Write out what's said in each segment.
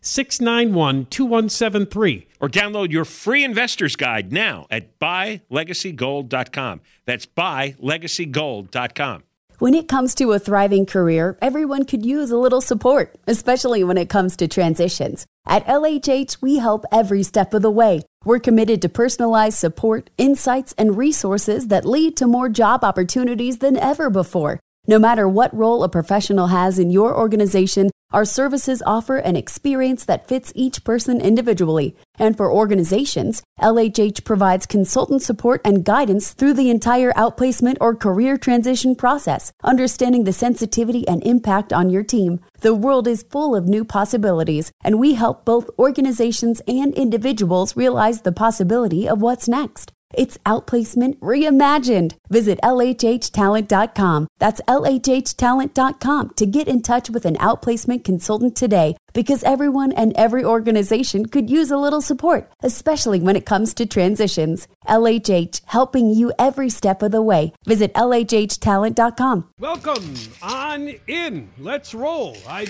691 2173. Or download your free investor's guide now at buylegacygold.com. That's buylegacygold.com. When it comes to a thriving career, everyone could use a little support, especially when it comes to transitions. At LHH, we help every step of the way. We're committed to personalized support, insights, and resources that lead to more job opportunities than ever before. No matter what role a professional has in your organization, our services offer an experience that fits each person individually. And for organizations, LHH provides consultant support and guidance through the entire outplacement or career transition process, understanding the sensitivity and impact on your team. The world is full of new possibilities, and we help both organizations and individuals realize the possibility of what's next. It's outplacement reimagined. Visit LHHtalent.com. That's LHHtalent.com to get in touch with an outplacement consultant today because everyone and every organization could use a little support, especially when it comes to transitions. LHH, helping you every step of the way. Visit LHHtalent.com. Welcome on in. Let's roll. I.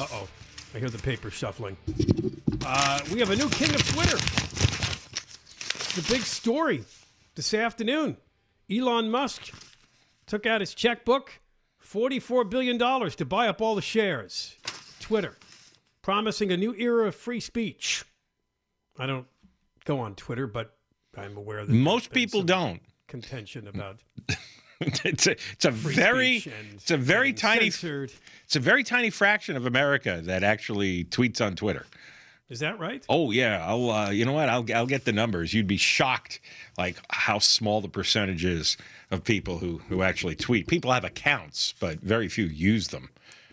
Uh oh. I hear the paper shuffling. Uh, we have a new king of Twitter the big story this afternoon. Elon Musk took out his checkbook, $44 billion to buy up all the shares. Twitter, promising a new era of free speech. I don't go on Twitter, but I'm aware that most people don't contention about. it's a, it's a very it's a very tiny censored. it's a very tiny fraction of America that actually tweets on Twitter. Is that right? Oh yeah, I'll. Uh, you know what? I'll I'll get the numbers. You'd be shocked, like how small the percentage is of people who who actually tweet. People have accounts, but very few use them.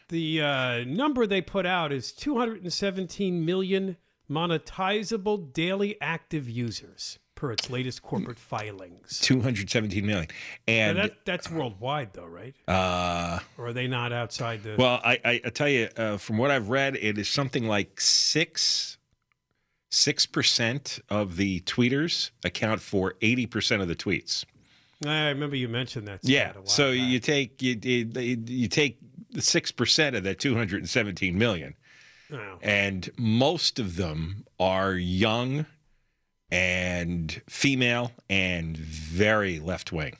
The uh, number they put out is 217 million monetizable daily active users per its latest corporate filings. 217 million, and that, that's worldwide, though, right? uh, Or are they not outside the? well, I I, I tell you, uh, from what I've read, it is something like six six percent of the tweeters account for 80 percent of the tweets. I remember you mentioned that. Yeah. a while So back. you take you you, you take six percent of that 217 million, Oh. and most of them are young and female and very left wing.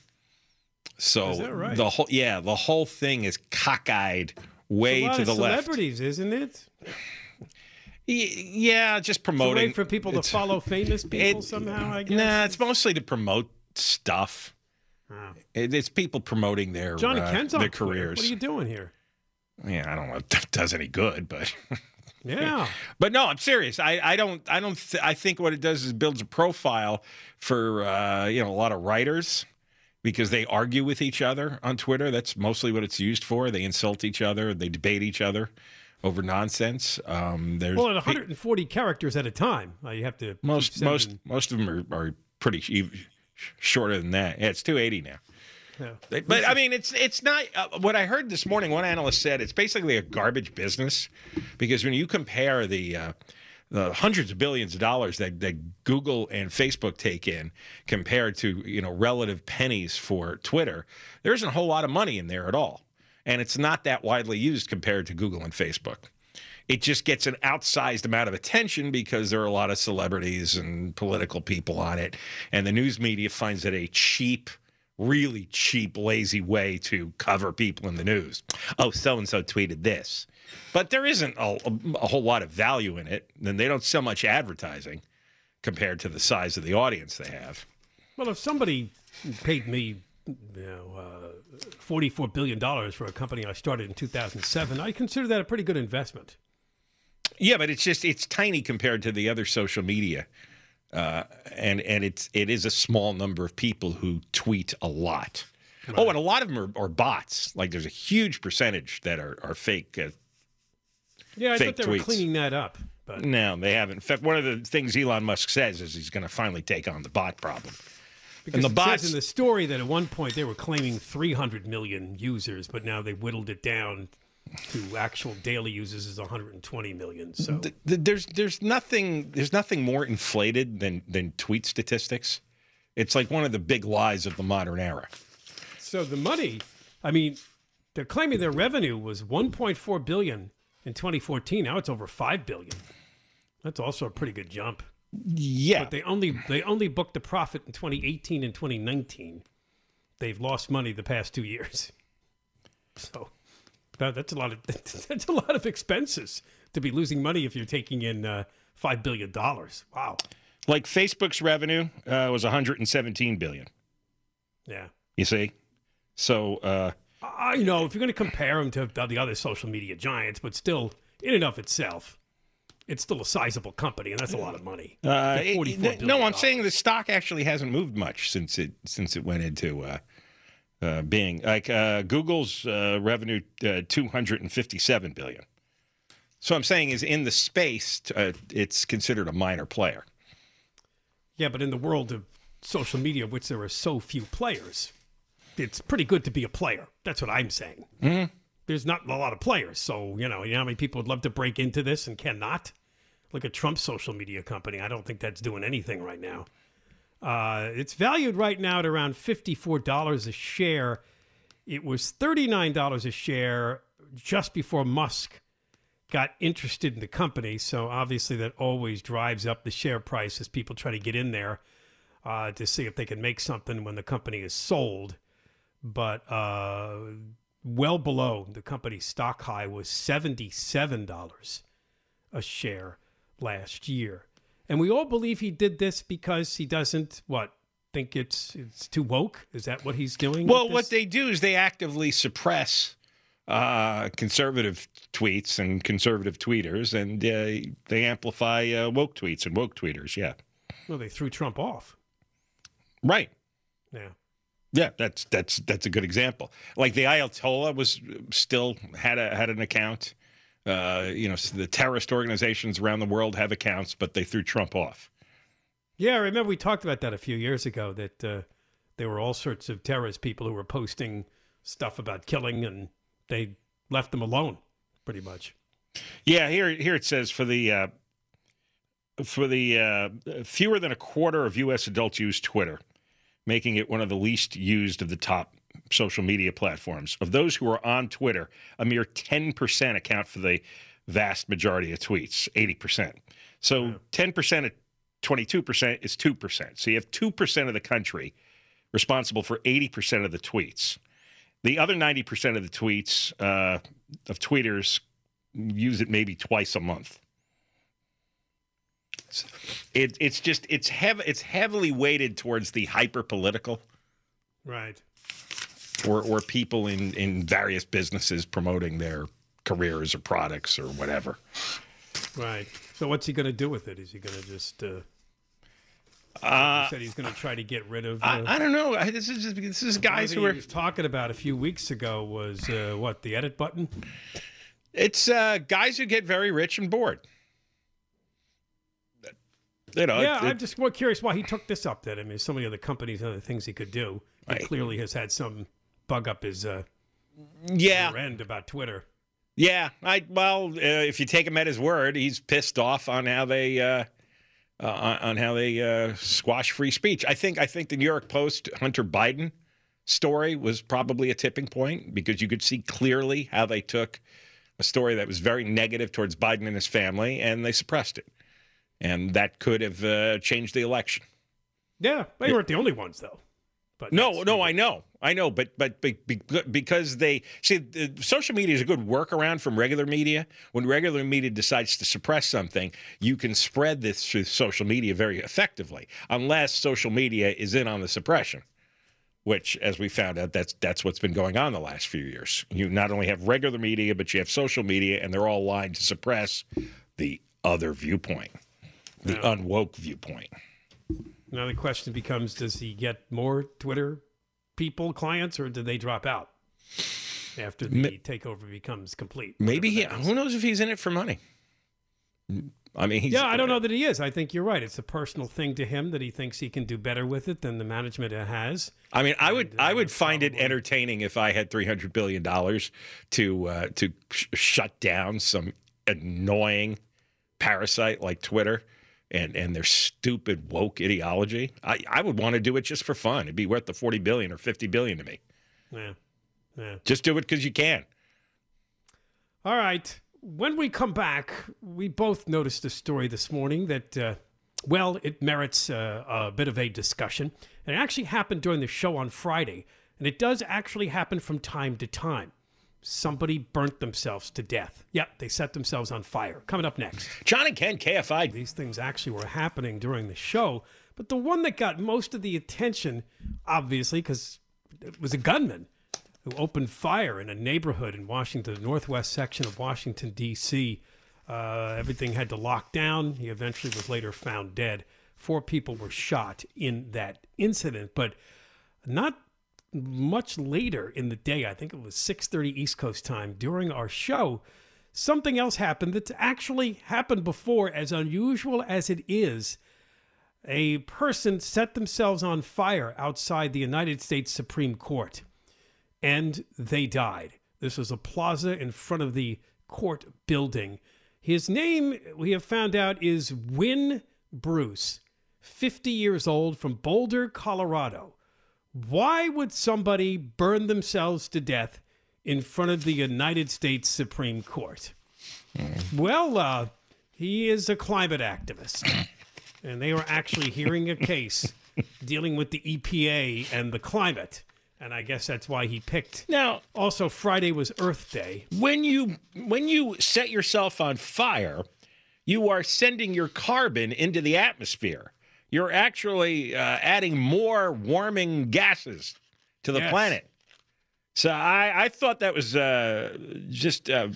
So right? the whole yeah the whole thing is cockeyed way to the left. celebrities, isn't it? Yeah, just promoting way for people to it's- follow famous people it- somehow. I guess. Nah, it's mostly to promote stuff. It- It's people promoting their Johnny uh, Kent's their careers. What are you doing here? Yeah, I don't know if that does any good, but Yeah. But no, I'm serious. I, I don't I don't th- I think what it does is builds a profile for uh, you know a lot of writers because they argue with each other on Twitter. That's mostly what it's used for. They insult each other. They debate each other over nonsense. Um, there's Well, at 140 characters at a time, uh, you have to most most most of them are, are pretty sh- shorter than that. Yeah, it's 280 now. Yeah. But I mean, it's it's not uh, what I heard this morning. One analyst said it's basically a garbage business because when you compare the uh, the hundreds of billions of dollars that, that Google and Facebook take in compared to you know relative pennies for Twitter, there isn't a whole lot of money in there at all, and it's not that widely used compared to Google and Facebook. It just gets an outsized amount of attention because there are a lot of celebrities and political people on it, and the news media finds it a cheap really cheap, lazy way to cover people in the news. Oh, so and so tweeted this. But there isn't a, a, whole lot of value in it. Then they don't sell much advertising compared to the size of the audience they have. Well, if somebody paid me, you know, uh, forty-four billion dollars for a company I started in 2007, I consider that a pretty good investment. Yeah, but it's just it's tiny compared to the other social media. Uh, and and it's it is a small number of people who tweet a lot. Oh, and a lot of them are, are bots. Like there's a huge percentage that are, are fake uh, Yeah, I Fake thought they were cleaning that up, but No, they haven't. In fact, one of the things Elon Musk says is he's going to finally take on the bot problem. because the it bots- says in the story that at one point they were claiming 300 million users, but now they whittled it down to actual daily users is 120 million. So Th- th- There's there's nothing there's nothing more inflated than than tweet statistics. It's like one of the big lies of the modern era. So the money, I mean, they're claiming their revenue was 1.4 billion in 2014. Now it's over 5 billion. That's also a pretty good jump. Yeah, But they only they only booked a profit in 2018 and 2019. They've lost money the past 2 years. So that, that's a lot of that's a lot of expenses to be losing money if you're taking in uh, 5 billion dollars. Wow. like Facebook's revenue uh, was 117 billion. Yeah. You see, so uh, I know if you're going to compare them to the other social media giants, but still, in and of itself, it's still a sizable company, and that's a lot of money. uh, it- $44 no, I'm saying the stock actually hasn't moved much since it since it went into uh, uh, being like uh, Google's uh, revenue uh, 257 billion. So I'm saying is in the space, uh, it's considered a minor player. Yeah, but in the world of social media, which there are so few players, it's pretty good to be a player. That's what I'm saying. Mm-hmm. There's not a lot of players, so you know, you know how many people would love to break into this and cannot. Look at Trump's social media company. I don't think that's doing anything right now. Uh, it's valued right now at around fifty-four dollars a share. It was thirty-nine dollars a share just before Musk got interested in the company. So obviously, that always drives up the share price as people try to get in there uh, to see if they can make something when the company is sold. But uh, well below the company's stock high was seventy-seven dollars a share last year, and we all believe he did this because he doesn't what think it's it's too woke. Is that what he's doing? Well, what they do is they actively suppress uh, conservative tweets and conservative tweeters, and uh, they amplify uh, woke tweets and woke tweeters. Yeah, well they threw Trump off. right. Yeah. Yeah, that's that's that's a good example. Like the Ayatollah was still had a had an account. Uh, you know, the terrorist organizations around the world have accounts, but they threw Trump off. Yeah, I remember we talked about that a few years ago. That uh, there were all sorts of terrorist people who were posting stuff about killing, and they left them alone, pretty much. Yeah, here here it says for the uh, for the uh, fewer than a quarter of U.S. adults use Twitter, making it one of the least used of the top social media platforms. Of those who are on Twitter, a mere ten percent account for the vast majority of tweets, eighty percent. So ten percent of twenty-two percent is two percent. So you have two percent of the country responsible for eighty percent of the tweets. The other ninety percent of the tweets uh, of tweeters use it maybe twice a month. It, it's just it's hev- it's heavily weighted towards the hyper political Right. Or or people in in various businesses promoting their careers or products or whatever. Right. So what's he going to do with it? Is he going to just? Uh, Uh, he said he's going to try to get rid of. Uh, I, I don't know. I, this is just, this is guys who were talking about a few weeks ago was uh, what the edit button. It's uh, guys who get very rich and bored. You know, yeah, it- I'm just more curious why he took this up. Then I mean, so many other companies and other things he could do. He Right. clearly has had some bug up his uh, yeah, end about Twitter. yeah. I well, uh, if you take him at his word, he's pissed off on how they uh, uh, on, on how they uh, squash free speech. I think I think the New York Post Hunter Biden story was probably a tipping point because you could see clearly how they took a story that was very negative towards Biden and his family and they suppressed it, and that could have uh, changed the election. Yeah, they weren't the only ones though. But No, no, I know, I know, but but be- be- because they see the, social media is a good workaround from regular media. When regular media decides to suppress something, you can spread this through social media very effectively, unless social media is in on the suppression. Which, as we found out, that's that's what's been going on the last few years. You not only have regular media, but you have social media, and they're all aligned to suppress the other viewpoint, the unwoke viewpoint. Now the question becomes: Does he get more Twitter people clients, or do they drop out after the takeover becomes complete? Maybe he. Who knows if he's in it for money? I mean, he's, Yeah, I don't know that he is. I think you're right. It's a personal thing to him that he thinks he can do better with it than the management has. I mean, I would And, uh, I would find it entertaining if I had three hundred billion dollars to uh, to sh- shut down some annoying parasite like Twitter and and their stupid woke ideology. I, I would want to do it just for fun. It'd be worth the forty billion or fifty billion to me. Yeah, yeah. Just do it because you can. All right. When we come back, we both noticed a story this morning that, uh, well, it merits uh, a bit of a discussion. And it actually happened during the show on Friday. And it does actually happen from time to time. Somebody burnt themselves to death. Yep, they set themselves on fire. Coming up next. John and Ken KFI. These things actually were happening during the show. But the one that got most of the attention, obviously, because it was a gunman who opened fire in a neighborhood in Washington, the northwest section of Washington, D.C. Uh, everything had to lock down. He eventually was later found dead. Four people were shot in that incident, but not much later in the day. I think it was 6:30 East Coast time during our show. Something else happened that's actually happened before, as unusual as it is. A person set themselves on fire outside the United States Supreme Court and they died. This was a plaza in front of the court building. His name, we have found out, is Wynn Bruce, 50 years old from Boulder, Colorado. Why would somebody burn themselves to death in front of the United States Supreme Court? Well, uh, he is a climate activist, and they were actually hearing a case dealing with the EPA and the climate. And I guess that's why he picked. Now, Also, Friday was Earth Day. when you when you set yourself on fire, you are sending your carbon into the atmosphere. You're actually uh, adding more warming gases to the Yes. planet. So I, I thought that was uh, just uh,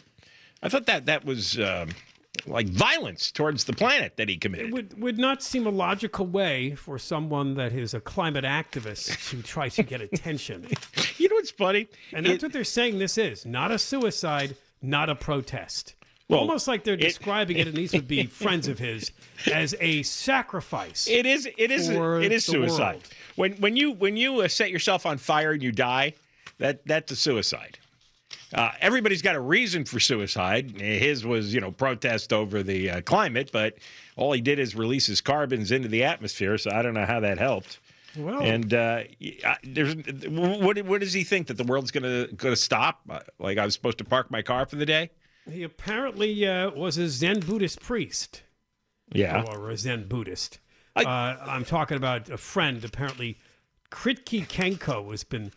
I thought that that was um like violence towards the planet that he It committed. would, would not seem a logical way for someone that is a climate activist to try to get attention. You know what's funny? And that's It- what they're saying this is not a suicide, not a protest. Well, Almost like they're it- describing it, and these would be friends of his, as a sacrifice. It is. It is. It is suicide. world. When when you when you uh, set yourself on fire and you die, that that's a suicide. Uh, everybody's got a reason for suicide. His was, you know, protest over the uh, climate, but all he did is release his carbons into the atmosphere. So I don't know how that helped. well, And uh, I- there's what what does he think that the world's gonna gonna stop? Uh, Like I was supposed to park my car for the day? He apparently uh, was a Zen Buddhist priest. Yeah. or a Zen Buddhist. I- uh, I'm talking about a friend. Apparently, Kritee Kanko has been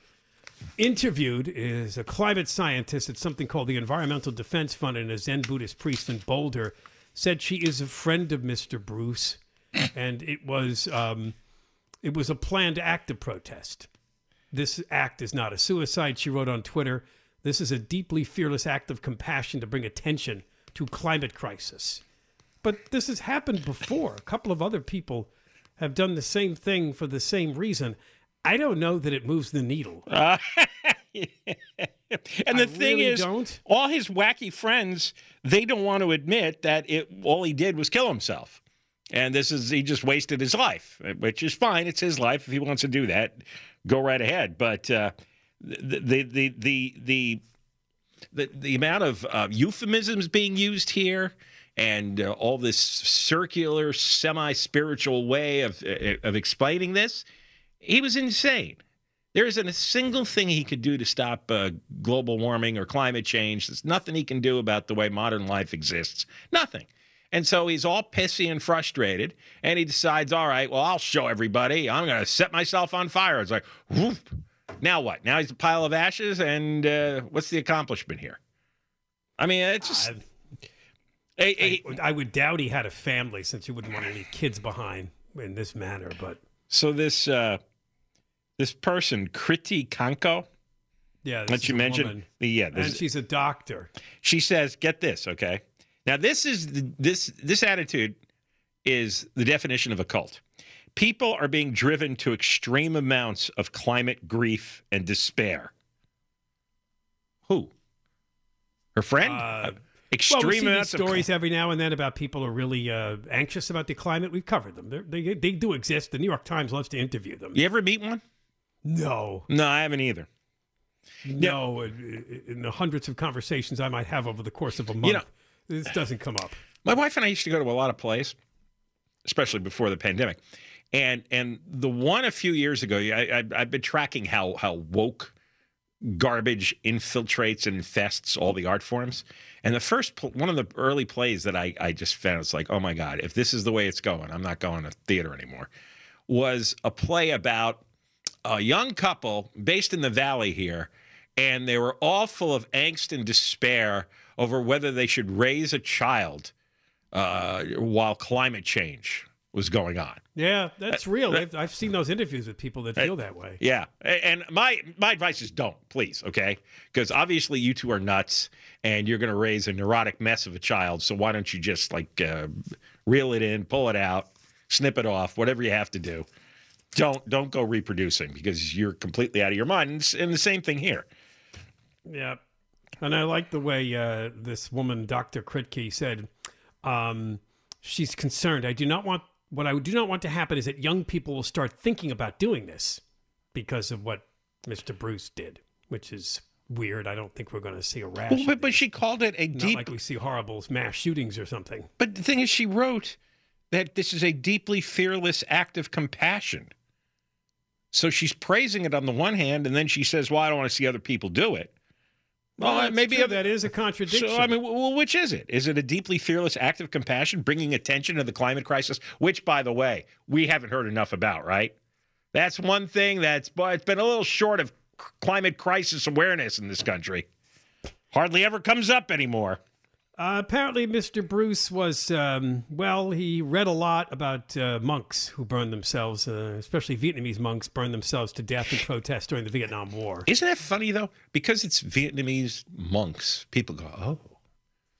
interviewed. Is a climate scientist at something called the Environmental Defense Fund and a Zen Buddhist priest in Boulder. Said she is a friend of Mr. Bruce, and it was um, it was a planned act of protest. This act is not a suicide, she wrote on Twitter. This is a deeply fearless act of compassion to bring attention to climate crisis. but this has happened before. A couple of other people have done the same thing for the same reason. I don't know that it moves the needle. Uh, and the I thing really is, don't. all his wacky friends, they don't want to admit that it all he did was kill himself. And this is he just wasted his life, which is fine. It's his life. If he wants to do that, go right ahead. But uh, the, the the the the the amount of uh, euphemisms being used here and uh, all this circular semi-spiritual way of uh, of explaining this he was insane. There isn't a single thing he could do to stop uh, global warming or climate change. There's nothing he can do about the way modern life exists. Nothing. And so he's all pissy and frustrated and he decides all right well i'll show everybody. I'm going to set myself on fire. It's like whoop now what? Now he's a pile of ashes, and uh, what's the accomplishment here? I mean, it's just. I, I would doubt he had a family since he wouldn't want to leave kids behind in this manner. But so this uh, this person, Kritee Kanko, yeah, that you mentioned, woman. yeah, this, and she's a doctor. she says, "Get this, okay? Now this is the, this this attitude is the definition of a cult. People are being driven to extreme amounts of climate grief and despair. Who? Her friend? Uh, extreme well, we see these amounts of stories every now and then about people are really uh, anxious about the climate. We've covered them. They're, they they do exist. The New York Times loves to interview them. You ever meet one? No, No, I haven't either. no. In, in the hundreds of conversations I might have over the course of a month, know- this doesn't come up. My wife and I used to go to a lot of plays, especially before the pandemic. And and the one a few years ago, I, I, I've been tracking how how woke garbage infiltrates and infests all the art forms. And the first pl- one of the early plays that I I just found it's like, oh my god, if this is the way it's going, I'm not going to theater anymore. Was a play about a young couple based in the valley here, and they were all full of angst and despair over whether they should raise a child uh, while climate change was going on. Yeah, that's real. I've, I've seen those interviews with people that feel that way. Yeah, and my my advice is don't, please, okay? Because obviously you two are nuts, and you're going to raise a neurotic mess of a child. So why don't you just like uh, reel it in, pull it out, snip it off, whatever you have to do. Don't don't go reproducing because you're completely out of your mind. And, and the same thing here. Yeah. And I like the way uh, this woman, Dr. Kritee, said um, she's concerned. I do not want, what I do not want to happen is that young people will start thinking about doing this because of what Mr. Bruce did, which is weird. I don't think we're going to see a rash. Well, but, but she called it a Not deep. like we see horrible mass shootings or something. But the thing is, she wrote that this is a deeply fearless act of compassion. So she's praising it on the one hand, and then she says, "Well, I don't want to see other people do it." Well, that's maybe true. that is a contradiction. So I mean, well, which is it? Is it a deeply fearless act of compassion, bringing attention to the climate crisis, which, by the way, we haven't heard enough about, right? That's one thing that's, it's been a little short of climate crisis awareness in this country. Hardly ever comes up anymore. Uh, apparently, Mr. Bruce was, um, well, he read a lot about uh, monks who burned themselves, uh, especially Vietnamese monks, burned themselves to death in protest during the Vietnam War. Isn't that funny though? Because it's Vietnamese monks, people go, "Oh,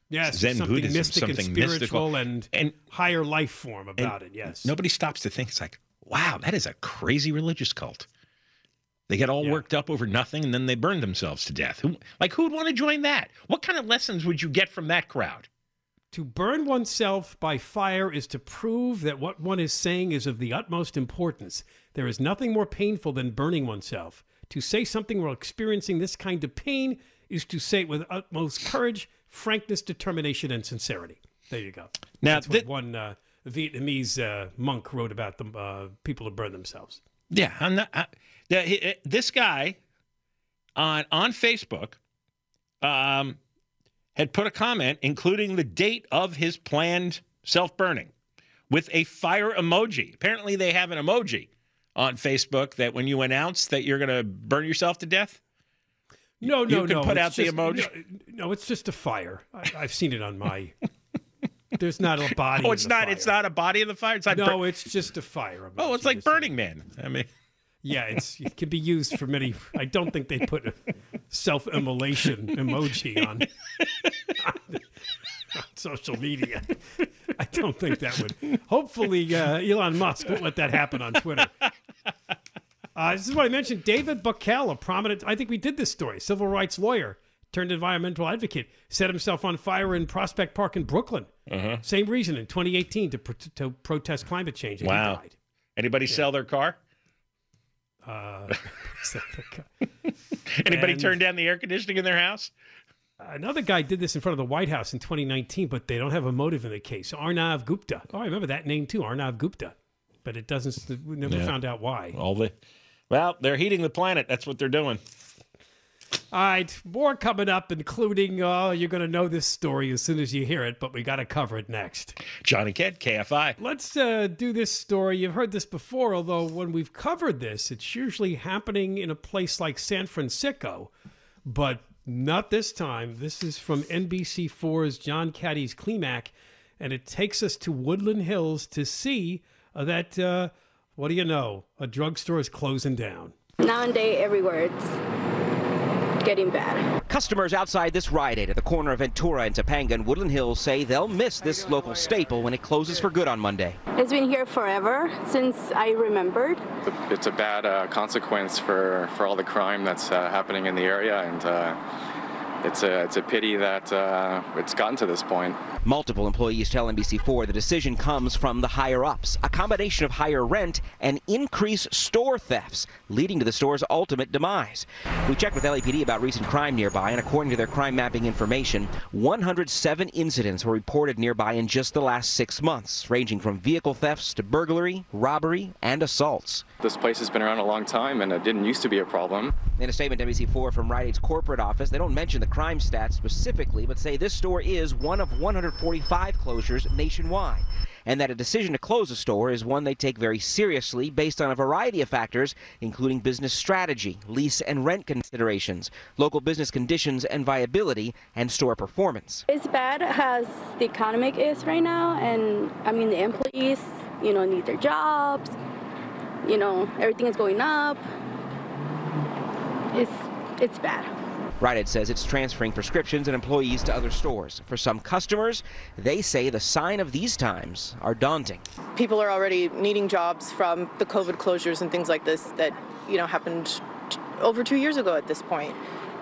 Yes, Zen something Buddhism, mystic and something spiritual mystical. and, And- higher life form about it, yes. nobody stops to think. It's like, wow, that is a crazy religious cult. They get all Yeah. worked up over nothing, and then they burn themselves to death. Who, like, who'd want to join that? What kind of lessons would you get from that crowd? To burn oneself by fire is to prove that what one is saying is of the utmost importance. There is nothing more painful than burning oneself. To say something while experiencing this kind of pain is to say it with utmost courage, frankness, determination, and sincerity. There you go. Now, That's what one uh, Vietnamese uh, monk wrote about the uh, people who burn themselves. Yeah, I'm not, I, the- he- this guy on on Facebook um, had put a comment, including the date of his planned self burning, with a fire emoji. Apparently, they have an emoji on Facebook that when you announce that you're going to burn yourself to death, No, no, You can no. put out the emoji. No, no, it's just a fire. I, I've seen it on my. There's not a body. oh, in it's not. fire. It's not a body of the fire. It's not. No, bur- it's just a fire. oh, it's like Burning Man. I mean, Yeah, it's it can be used for many. I don't think they put a self-immolation emoji on, on social media. I don't think that would. Hopefully, uh, Elon Musk won't let that happen on Twitter. Uh, this is what I mentioned. David Buckel, a prominent, I think we did this story, civil rights lawyer turned environmental advocate, set himself on fire in Prospect Park in Brooklyn. Uh-huh. Same reason in 2018 to, pro- to protest climate change. Wow. Anybody sell their car? Uh, Anybody And- turn down the air conditioning in their house? Another guy did this in front of the White House in 2019, but they don't have a motive in the case. Arnav Gupta. Oh, I remember that name too, Arnav Gupta. But it doesn't. We never Yeah. found out why. All the well, they're heating the planet. That's what they're doing. All right, more coming up, including. Oh, you're going to know this story as soon as you hear it, but we got to cover it next. Johnny Ked, KFI. Let's uh, do this story. You've heard this before, although when we've covered this, it's usually happening in a place like San Francisco, but not this time. This is from NBC4's John Cádiz Klemack, and it takes us to Woodland Hills to see uh, that, uh, what do you know, a drugstore is closing down. Nowadays, everywhere it's getting bad. Customers outside this Rite Aid at the corner of Ventura and Topanga and Woodland Hills say they'll miss this local staple when it closes for good on Monday. It's been here forever since I remembered. it's a bad uh, consequence for, for all the crime that's uh, happening in the area, and uh, it's a it's a pity that uh, it's gotten to this point. Multiple employees tell NBC4 the decision comes from the higher ups, a combination of higher rent and increased store thefts, leading to the store's ultimate demise. We checked with LAPD about recent crime nearby, and according to their crime mapping information, 107 incidents were reported nearby in just the last six months, ranging from vehicle thefts to burglary, robbery, and assaults. This place has been around a long time, and it didn't used to be a problem. In a statement to NBC4 from Rite Aid's corporate office, they don't mention the crime stats specifically, but say this store is one of 145 closures nationwide, and that a decision to close a store is one they take very seriously based on a variety of factors, including business strategy, lease and rent considerations, local business conditions and viability, and store performance. It's bad as the economic is right now, and I mean the employees, you know, need their jobs. You know, everything is going up. It's it's bad. Rite Aid says it's transferring prescriptions and employees to other stores. For some customers, they say the sign of these times are daunting. people are already needing jobs from the COVID closures and things like this that you know happened over two years ago at this point.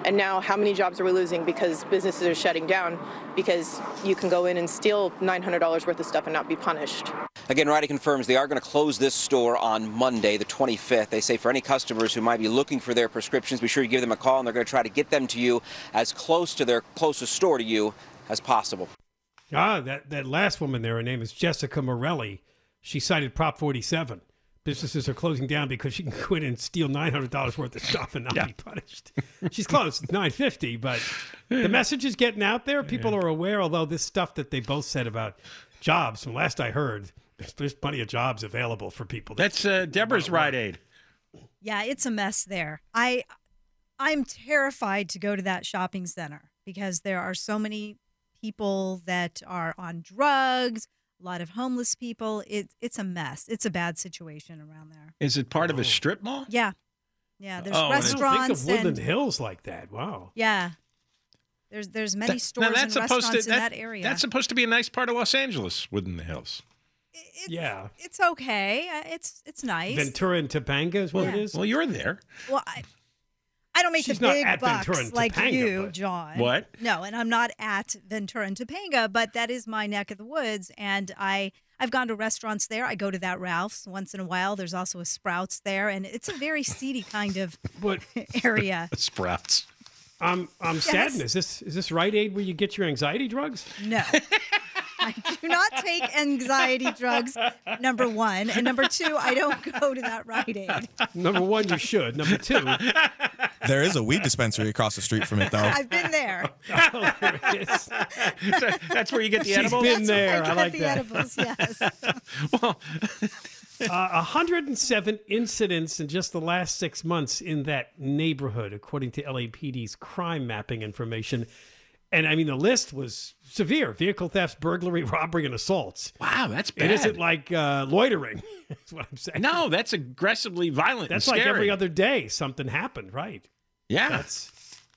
And now, how many jobs are we losing because businesses are shutting down because you can go in and steal $900 worth of stuff and not be punished? Again, Rite Aid confirms they are going to close this store on Monday, the 25th. They say for any customers who might be looking for their prescriptions, be sure you give them a call, and they're going to try to get them to you as close to their closest store to you as possible. Ah, that, that last woman there, her name is Jessica Morelli. She cited Prop 47. Businesses are closing down because she can go in and steal $900 worth of stuff and not be punished. She's close, 950 but the message is getting out there. People are aware, although this stuff that they both said about jobs, from last I heard, there's, there's plenty of jobs available for people. that- That's uh, Deborah's Rite Aid. Yeah, it's a mess there. I I'm terrified to go to that shopping center because there are so many people that are on drugs, a lot of homeless people. It, it's a mess. It's a bad situation around there. Is it part of a strip mall? Yeah. Yeah, there's Oh, I don't think restaurants of Woodland and Hills like that. Wow. yeah. There's there's many That- stores now that's and supposed restaurants to, in that area. That's supposed to be a nice part of Los Angeles, within the hills. yeah. it's okay. Uh, It's it's nice. Ventura and Topanga is what it Yeah. is. Well, you're there. Well, I, I don't make She's the not big at bucks Ventura and like Topanga, you, but- John. What? No, and I'm not at Ventura and Topanga, but that is my neck of the woods, and I I've gone to restaurants there. I go to that Ralph's once in a while. There's also a Sprouts there, and it's a very seedy kind of But area. Sprouts. I'm I'm saddened. Is this is this Rite Aid where you get your anxiety drugs? No. I do not take anxiety drugs, number one. And number two, I don't go to that Rite Aid. Number one, you should. Number two, There is a weed dispensary across the street from it, though. I've been there. oh, there it is. That's where you get the She's edibles. been there. I get like the that. edibles, yes. well, Uh, 107 incidents in just the last six months in that neighborhood, according to LAPD's crime mapping information. And I mean, the list was severe vehicle thefts, burglary, robbery, and assaults. wow, that's bad. It isn't like uh, loitering, is what I'm saying. no, that's aggressively violent. That's and like scary. every other day something happened, right? Yeah, That's,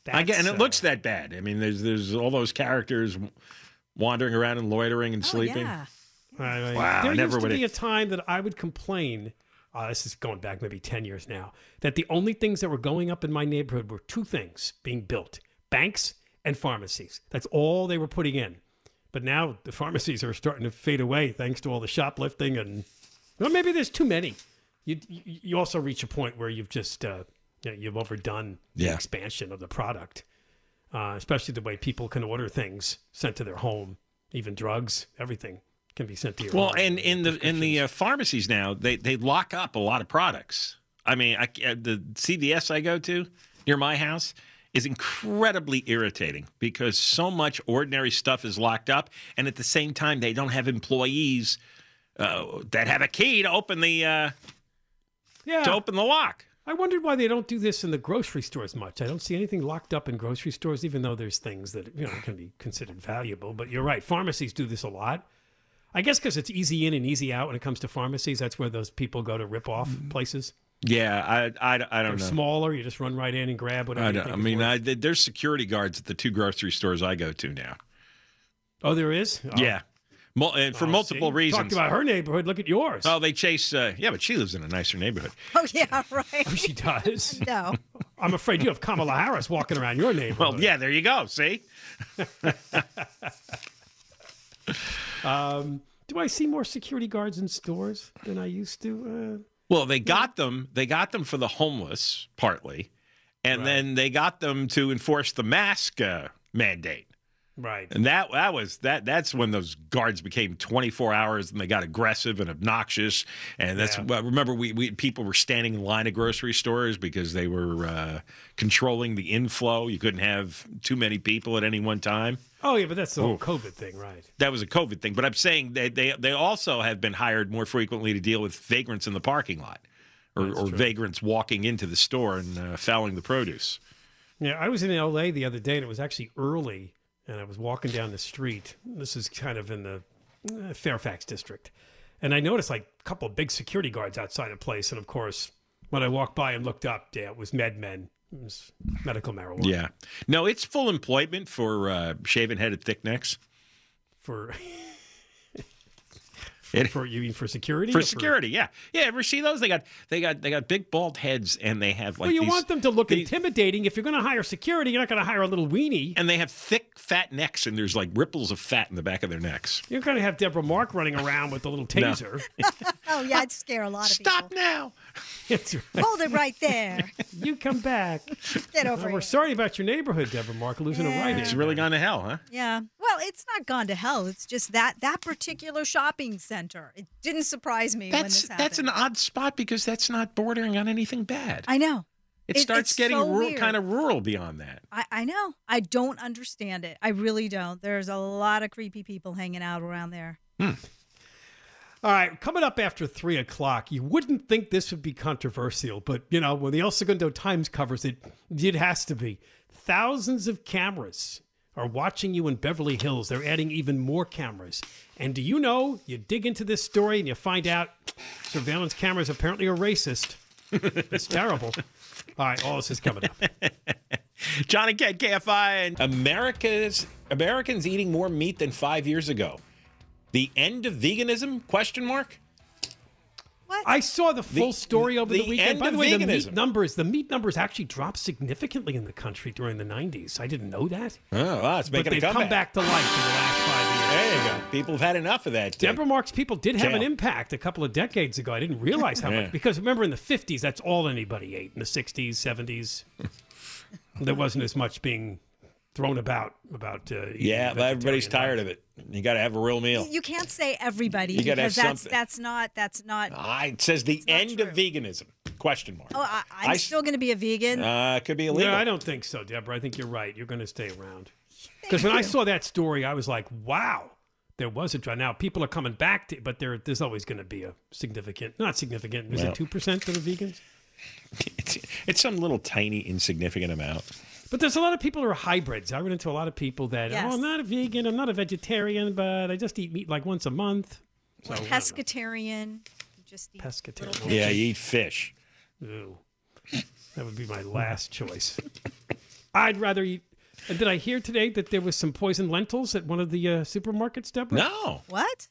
that's I get, and it uh, looks that bad. I mean, there's there's all those characters wandering around and loitering and Oh, sleeping. yeah. I mean, Wow, there never used to be it- a time that I would complain. Uh, this is going back maybe ten years now. That the only things that were going up in my neighborhood were two things being built: banks and pharmacies. That's all they were putting in. But now the pharmacies are starting to fade away thanks to all the shoplifting and well, maybe there's too many. You you, also reach a point where you've just uh, you know, you've overdone the Yeah. expansion of the product, uh, especially the way people can order things sent to their home, even drugs, everything can be sent to your Well, home. and in the in the uh, pharmacies now, they they lock up a lot of products. I mean, I, uh, the CVS I go to near my house is incredibly irritating because so much ordinary stuff is locked up, and at the same time, they don't have employees uh, that have a key to open the uh, yeah. to open the lock. I wondered why they don't do this in the grocery stores much. I don't see anything locked up in grocery stores, even though there's things that you know can be considered valuable. But you're right, pharmacies do this a lot. I guess because it's easy in and easy out when it comes to pharmacies. That's where those people go to rip off places. Yeah, I I, I don't They're know. smaller. You just run right in and grab whatever. I, you don't, think I mean, worth. I, there's security guards at the two grocery stores I go to now. oh, there is. Oh. Yeah, Mul- and for Oh, multiple see? reasons. Talked about her neighborhood. Look at yours. Oh, they chase. Uh, yeah, but she lives in a nicer neighborhood. Oh yeah, right. Oh, she does. No. I'm afraid you have Kamala Harris walking around your neighborhood. Well, yeah, there you go. See, Um, do I see more security guards in stores than I used to? Well, they got them. They got them for the homeless partly, and then they got them to enforce the mask uh, mandate. Right. And that that was that that's when those guards became 24 hours and they got aggressive and obnoxious. And that's Yeah. well, remember we, we people were standing in line at grocery stores because they were uh, controlling the inflow. You couldn't have too many people at any one time. Oh yeah, but that's the whole Oof. COVID thing, right? That was a COVID thing. But I'm saying they they, they also have been hired more frequently to deal with vagrants in the parking lot. Or, or vagrants walking into the store and uh, fouling the produce. Yeah, I was in LA the other day and it was actually early and I was walking down the street. This is kind of in the uh, Fairfax district. And I noticed like a couple of big security guards outside a place and of course when I walked by and looked up, yeah, it was MedMen. It was medical marijuana. Yeah. No, it's full employment for uh, shaven headed thick necks. For It- for you mean for security? for or security. Yeah, yeah. Ever see those? They got they got they got big bald heads, and they have like well, you these, want them to look these- intimidating. If you're going to hire security, you're not going to hire a little weenie. and they have thick, fat necks, and there's like ripples of fat in the back of their necks. You're going to have Deborah Mark running around with a little taser. Oh yeah, I'd scare a lot of people. Stop now! That's right. Hold it right there. You come back. Get over we're sorry about your neighborhood, Deborah Mark, losing a right. It's really gone to hell, huh? Yeah. Well, it's not gone to hell. It's just that that particular shopping center. It didn't surprise me when That's this that's an odd spot because that's not bordering on anything bad. I know. It, It- starts getting so rural, kind of rural beyond that. I, I know. I don't understand it. I really don't. There's a lot of creepy people hanging out around there. Hmm. All right, coming up after three o'clock, you wouldn't think this would be controversial, but you know, when the El Segundo Times covers it, it has to be. Thousands of cameras are watching you in Beverly Hills. They're adding even more cameras. And do you know, you dig into this story and you find out surveillance cameras apparently are racist. it's terrible. All right, all this is coming up. John and Ken, KFI, and America's Americans eating more meat than five years ago. The end of veganism? Question mark. I saw the full The- story over the, the weekend. By the of way, the meat numbers, the meat numbers actually dropped significantly in the country during the 90s. I didn't know that. Oh, wow, it's but making a they've come back to life in the last five years. There you go. People have had enough of that. Deborah Marks people did have an impact a couple of decades ago. I didn't realize how Yeah. much because remember in the 50s that's all anybody ate. In the 60s, 70s, there wasn't as much being thrown about about. Uh, Yeah, but everybody's vegetarian tired of it. You got to have a real meal. You can't say everybody You gotta have because that's something. that's not that's not. Ah, it says the end of veganism? Question mark. Oh, I, I'm I- still going to be a vegan. Uh, it could be illegal. No, I don't think so, Deborah. I think you're right. You're going to stay around. Because when I saw that story, I was like, wow, there was a drought. Now, people are coming back to but there, there's always going to be a significant, not significant, is Well. it 2% that are vegans? It's, it's some little tiny insignificant amount. But there's a lot of people who are hybrids. I run into a lot of people that, Yes. oh, I'm not a vegan, I'm not a vegetarian, but I just eat meat like once a month. So, I. Pescatarian. Just eat Pescatarian. little Yeah, you eat fish. Ew. That would be my last choice. I'd rather eat. And did I hear today that there was some poisoned lentils at one of the uh, supermarkets, Deborah? No. What?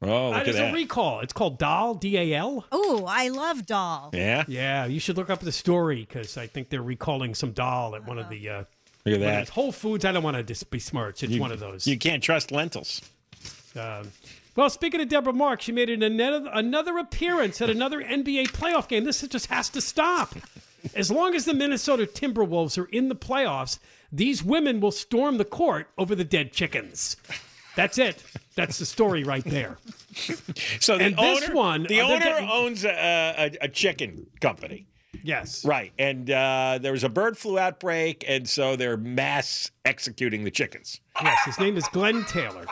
Oh, Uh, look at there's a recall. It's called Dahl, D A L. Oh, I love doll. yeah. Yeah, you should look up the story because I think they're recalling some doll at one of the. Uh, Look at that. Whole Foods. I don't want to dis- besmirch. It's You- one of those. You can't trust lentils. Um, well, speaking of Deborah Mark, she made an, another, another appearance at another NBA playoff game. This just has to stop. As long as the Minnesota Timberwolves are in the playoffs, these women will storm the court over the dead chickens. That's it. That's the story right there. So the And this one, the owner getting- owns a, a, a chicken company. Yes. Right. And uh, there was a bird flu outbreak, and so they're mass executing the chickens. Yes, his name is Glen Taylor.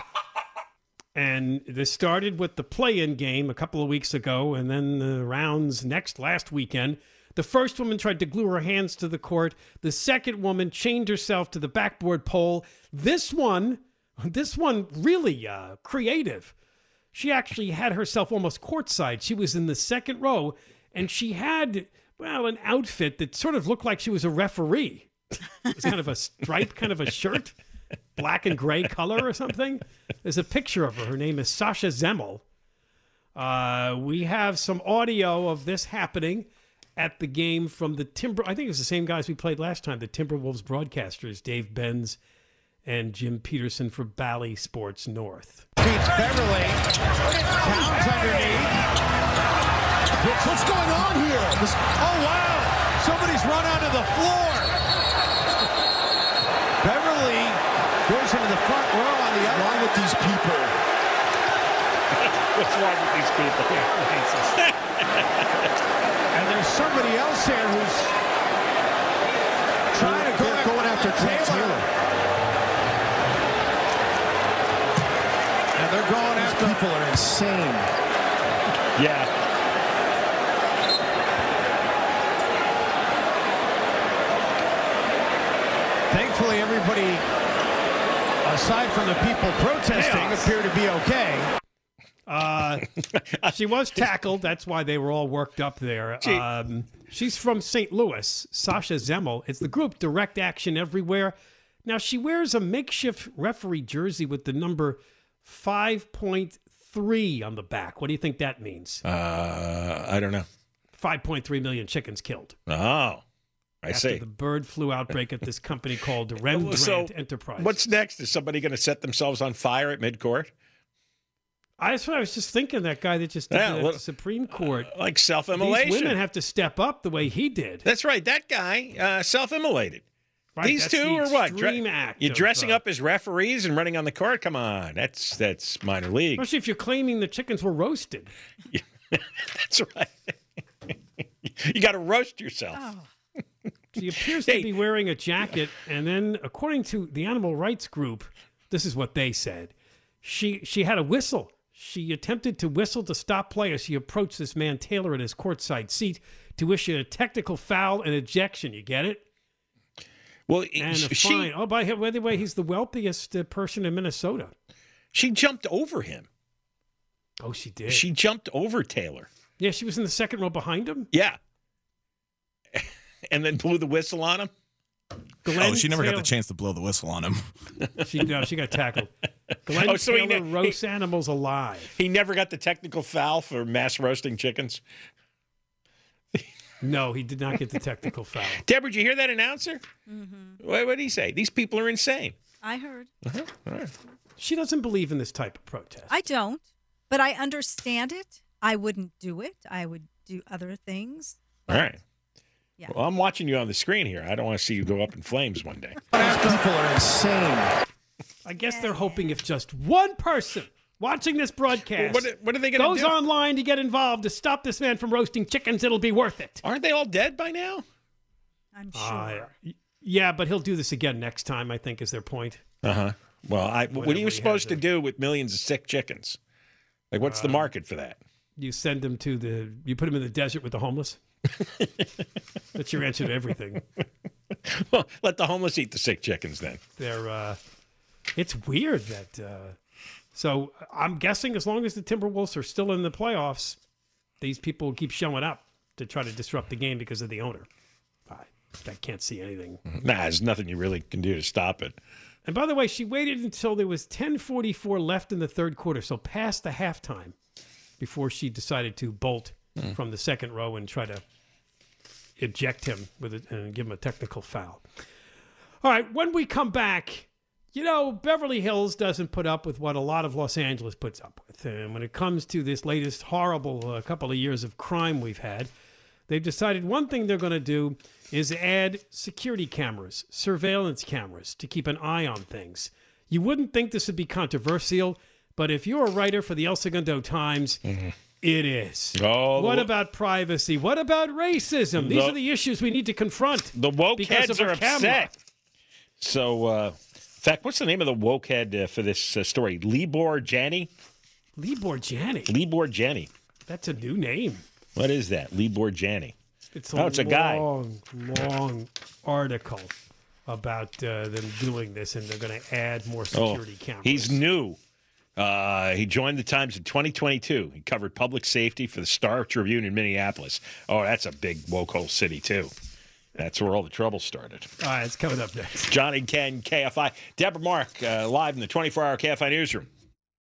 And this started with the play in game a couple of weeks ago, and then the rounds next last weekend. The first woman tried to glue her hands to the court. The second woman chained herself to the backboard pole. This one, this one really uh, creative. She actually had herself almost courtside. She was in the second row, and she had, well, an outfit that sort of looked like she was a referee. It was kind of a striped kind of a shirt, black and gray color or something. There's a picture of her. Her name is Sasha Zemmel. Uh, we have some audio of this happening at the game from the Timber. I think it's the same guys we played last time. The Timberwolves broadcasters, Dave Benz and Jim Peterson for Bally Sports North. Beats Beverley. Towns underneath. What's going on here? This- oh, wow. Somebody's run onto the floor. Beverley goes into the front row on the other. What's wrong with these people? What's wrong with these people? and there's somebody else there who's trying to go going after Grant Taylor. And they're going These after people are insane. Yeah. Thankfully, everybody, aside from the people protesting, Chaos. appear to be okay. Uh, she was tackled. That's why they were all worked up there. Um, she's from St. Louis. Sasha Zemel. It's the group Direct Action Everywhere. Now she wears a makeshift referee jersey with the number five point three on the back. What do you think that means? Uh, I don't know. Five point three million chickens killed. Oh, I after see. the bird flu outbreak at this company called Rembrandt so Enterprise. what's next? Is somebody going to set themselves on fire at midcourt? I, that's what I was just thinking. That guy that just did Yeah, at well, the Supreme Court. Like self-immolation. These women have to step up the way he did. That's right. That guy uh, self-immolated. Right, These two the are what? extreme act You're of, dressing uh, up as referees and running on the court. Come on, that's that's minor league. Especially if you're claiming the chickens were roasted. That's right. you got to roast yourself. She appears to be wearing a jacket, and then, according to the animal rights group, this is what they said. She she had a whistle. She attempted to whistle to stop play as she approached this man Taylor at his courtside seat to issue a technical foul and ejection. You get it? Well, And a she fine. Oh, by, by the way, he's the wealthiest uh, person in Minnesota. she jumped over him. Oh, she did. She jumped over Taylor. yeah, she was in the second row behind him. Yeah. and then blew the whistle on him. Glen oh, she never got the chance to blow the whistle on him. She no, she got tackled. Glen Oh, so Taylor ne- roasts animals alive. He never got the technical foul for mass roasting chickens. No, he did not get the technical foul. Deborah, did you hear that announcer? Mm-hmm. What, what did he say? These people are insane. I heard. She doesn't believe in this type of protest. I don't, but I understand it. I wouldn't do it. I would do other things. All right. Yeah. Well, I'm watching you on the screen here. I don't want to see you go up in flames one day. These people are insane. I guess they're hoping if just one person watching this broadcast Well, what, what are they going goes to do? online to get involved to stop this man from roasting chickens, it'll be worth it. Aren't they all dead by now? I'm Uh, sure. y- yeah, but he'll do this again next time. I think is their point. Uh huh. Well, I, what are you supposed to do with millions of sick chickens? Like, what's the market for that? You send them to the. You put them in the desert with the homeless. That's your answer to everything. well, let the homeless eat the sick chickens then. They're. Uh, it's weird that. Uh, so I'm guessing as long as the Timberwolves are still in the playoffs, these people keep showing up to try to disrupt the game because of the owner. I, I can't see anything. Nah, there's nothing you really can do to stop it. And by the way, she waited until there was 10:44 left in the third quarter, so past the halftime, before she decided to bolt Hmm. from the second row and try to eject him with it and give him a technical foul. All right, when we come back, you know, Beverly Hills doesn't put up with what a lot of Los Angeles puts up with. And when it comes to this latest horrible uh, couple of years of crime we've had, they've decided one thing they're going to do is add security cameras, surveillance cameras to keep an eye on things. You wouldn't think this would be controversial, but if you're a writer for the El Segundo Times, it is. Oh, what about privacy? What about racism? These The- are the issues we need to confront. The woke heads are camera. upset. So, uh, fact, what's the name of the woke head uh, for this uh, story? Libor Jany? Libor Jany. Libor Jany. That's a new name. What is that? Libor. It's oh, it's a guy. long, long article about uh, them doing this, and they're going to add more security oh, cameras. He's new. Uh, he joined the Times in 2022. He covered public safety for the Star Tribune in Minneapolis. Oh, that's a big woke hole city, too. That's where all the trouble started. All right, it's coming up next. John and Ken, KFI. Deborah Mark, uh, live in the 24 hour KFI newsroom.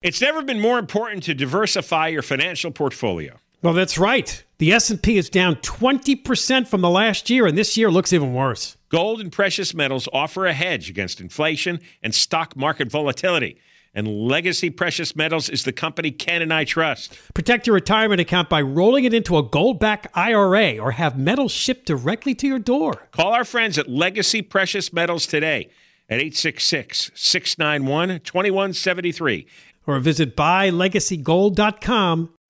It's never been more important to diversify your financial portfolio. Well, that's right. The S&P is down 20% from the last year, and this year looks even worse. Gold and precious metals offer a hedge against inflation and stock market volatility. And Legacy Precious Metals is the company Ken and I trust. Protect your retirement account by rolling it into a gold-backed IRA or have metals shipped directly to your door. Call our friends at Legacy Precious Metals today at 866 691 2173. Or visit buylegacygold.com.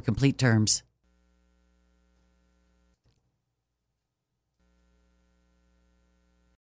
complete terms.